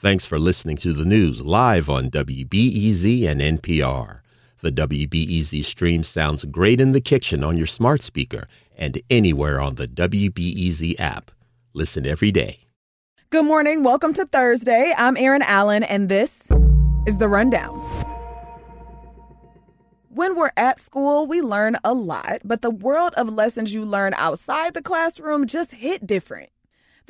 Thanks for listening to the news live on WBEZ and NPR. The WBEZ stream sounds great in the kitchen on your smart speaker and anywhere on the WBEZ app. Listen every day. Good morning. Welcome to Thursday. I'm Erin Allen, and this is The Rundown. When we're at school, we learn a lot, but the world of lessons you learn outside the classroom just hit different.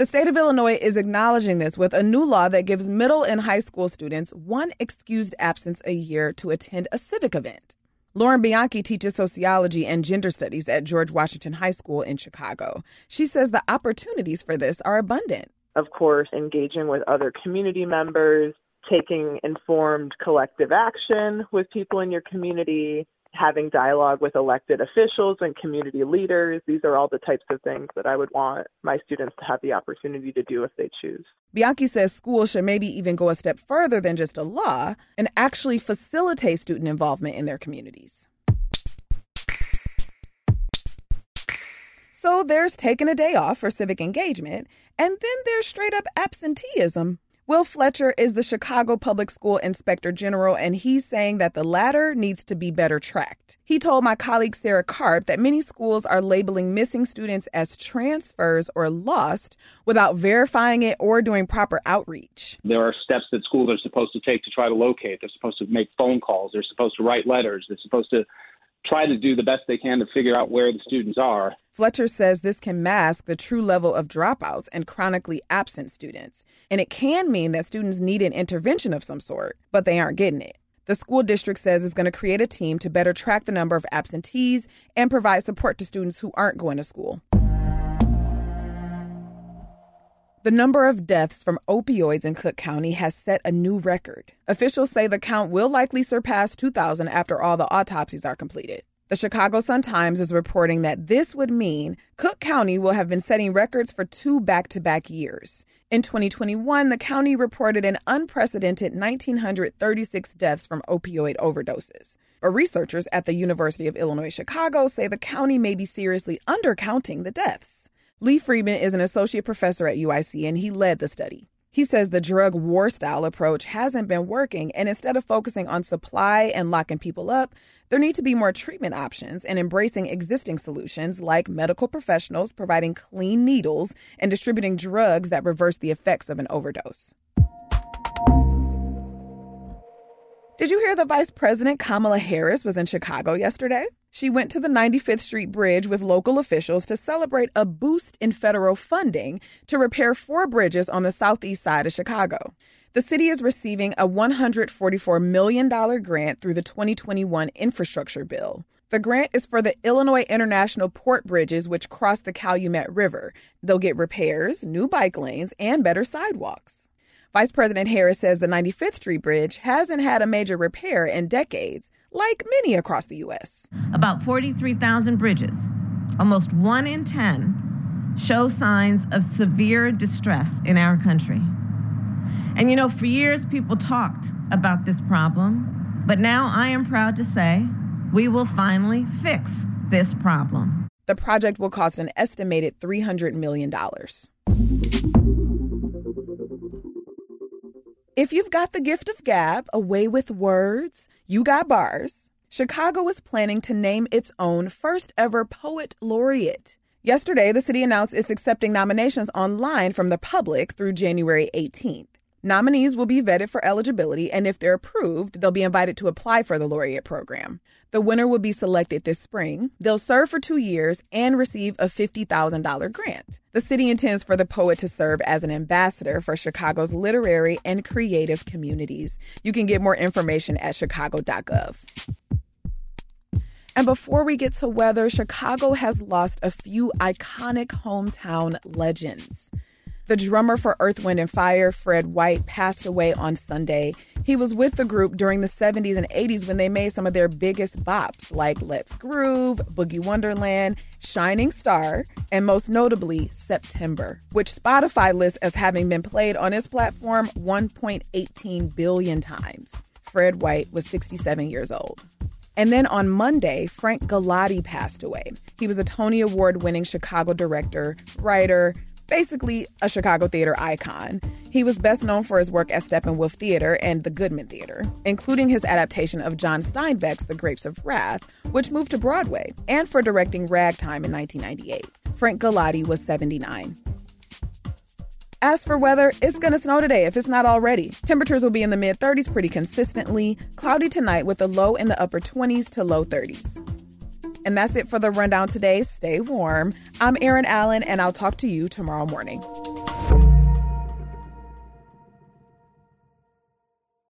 The state of Illinois is acknowledging this with a new law that gives middle and high school students one excused absence a year to attend a civic event. Lauren Bianchi teaches sociology and gender studies at George Washington High School in Chicago. She says the opportunities for this are abundant. Of course, engaging with other community members, taking informed collective action with people in your community, having dialogue with elected officials and community leaders. These are all the types of things that I would want my students to have the opportunity to do if they choose. Bianchi says schools should maybe even go a step further than just a law and actually facilitate student involvement in their communities. So there's taking a day off for civic engagement, and then there's straight up absenteeism Will Fletcher is the Chicago Public School Inspector General, and he's saying that the latter needs to be better tracked. He told my colleague Sarah Karp that many schools are labeling missing students as transfers or lost without verifying it or doing proper outreach. There are steps that schools are supposed to take to try to locate. They're supposed to make phone calls. They're supposed to write letters. They're supposed to try to do the best they can to figure out where the students are. Fletcher says this can mask the true level of dropouts and chronically absent students. And it can mean that students need an intervention of some sort, but they aren't getting it. The school district says it's going to create a team to better track the number of absentees and provide support to students who aren't going to school. The number of deaths from opioids in Cook County has set a new record. Officials say the count will likely surpass 2,000 after all the autopsies are completed. The Chicago Sun-Times is reporting that this would mean Cook County will have been setting records for two back-to-back years. In 2021, the county reported an unprecedented 1,936 deaths from opioid overdoses. But researchers at the University of Illinois Chicago say the county may be seriously undercounting the deaths. Lee Friedman is an associate professor at UIC and he led the study. He says the drug war style approach hasn't been working, and instead of focusing on supply and locking people up, there need to be more treatment options and embracing existing solutions like medical professionals providing clean needles and distributing drugs that reverse the effects of an overdose. Did you hear the Vice President Kamala Harris was in Chicago yesterday? She went to the 95th Street Bridge with local officials to celebrate a boost in federal funding to repair four bridges on the southeast side of Chicago. The city is receiving a $144 million grant through the 2021 infrastructure bill. The grant is for the Illinois International Port bridges, which cross the Calumet River. They'll get repairs, new bike lanes, and better sidewalks. Vice President Harris says the 95th Street Bridge hasn't had a major repair in decades, like many across the U.S. About 43,000 bridges, almost one in 10, show signs of severe distress in our country. And you know, for years people talked about this problem, but now I am proud to say we will finally fix this problem. The project will cost an estimated $300 million. If you've got the gift of gab, a way with words, you got bars. Chicago is planning to name its own first ever poet laureate. Yesterday, the city announced it's accepting nominations online from the public through January 18th. Nominees will be vetted for eligibility, and if they're approved, they'll be invited to apply for the laureate program. The winner will be selected this spring. They'll serve for two years and receive a $50,000 grant. The city intends for the poet to serve as an ambassador for Chicago's literary and creative communities. You can get more information at chicago.gov. And before we get to weather, Chicago has lost a few iconic hometown legends. The drummer for Earth, Wind, and Fire, Fred White, passed away on Sunday. He was with the group during the 70s and 80s when they made some of their biggest bops like Let's Groove, Boogie Wonderland, Shining Star, and most notably September, which Spotify lists as having been played on its platform 1.18 billion times. Fred White was 67 years old. And then on Monday, Frank Galati passed away. He was a Tony Award winning Chicago director, writer, basically a Chicago theater icon. He was best known for his work at Steppenwolf Theater and the Goodman Theater, including his adaptation of John Steinbeck's The Grapes of Wrath, which moved to Broadway, and for directing Ragtime in 1998. Frank Galati was 79. As for weather, it's going to snow today if it's not already. Temperatures will be in the mid 30s pretty consistently, cloudy tonight with a low in the upper 20s to low 30s. And that's it for the rundown today. Stay warm. I'm Erin Allen, and I'll talk to you tomorrow morning.